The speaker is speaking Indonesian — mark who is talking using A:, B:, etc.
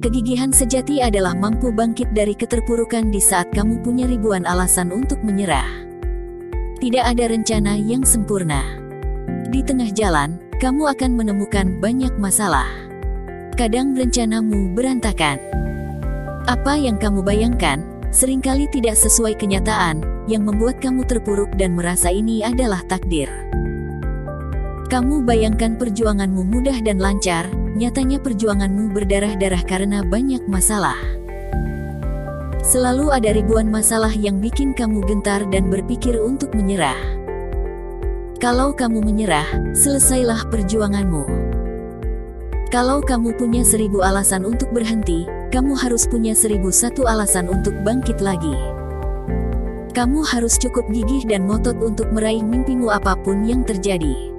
A: Kegigihan sejati adalah mampu bangkit dari keterpurukan di saat kamu punya ribuan alasan untuk menyerah. Tidak ada rencana yang sempurna. Di tengah jalan, kamu akan menemukan banyak masalah. Kadang rencanamu berantakan. Apa yang kamu bayangkan sering kali tidak sesuai kenyataan, yang membuat kamu terpuruk dan merasa ini adalah takdir. Kamu bayangkan perjuanganmu mudah dan lancar, nyatanya perjuanganmu berdarah-darah karena banyak masalah. Selalu ada ribuan masalah yang bikin kamu gentar dan berpikir untuk menyerah. Kalau kamu menyerah, selesailah perjuanganmu. Kalau kamu punya seribu alasan untuk berhenti, kamu harus punya seribu satu alasan untuk bangkit lagi. Kamu harus cukup gigih dan ngotot untuk meraih mimpimu apa pun yang terjadi.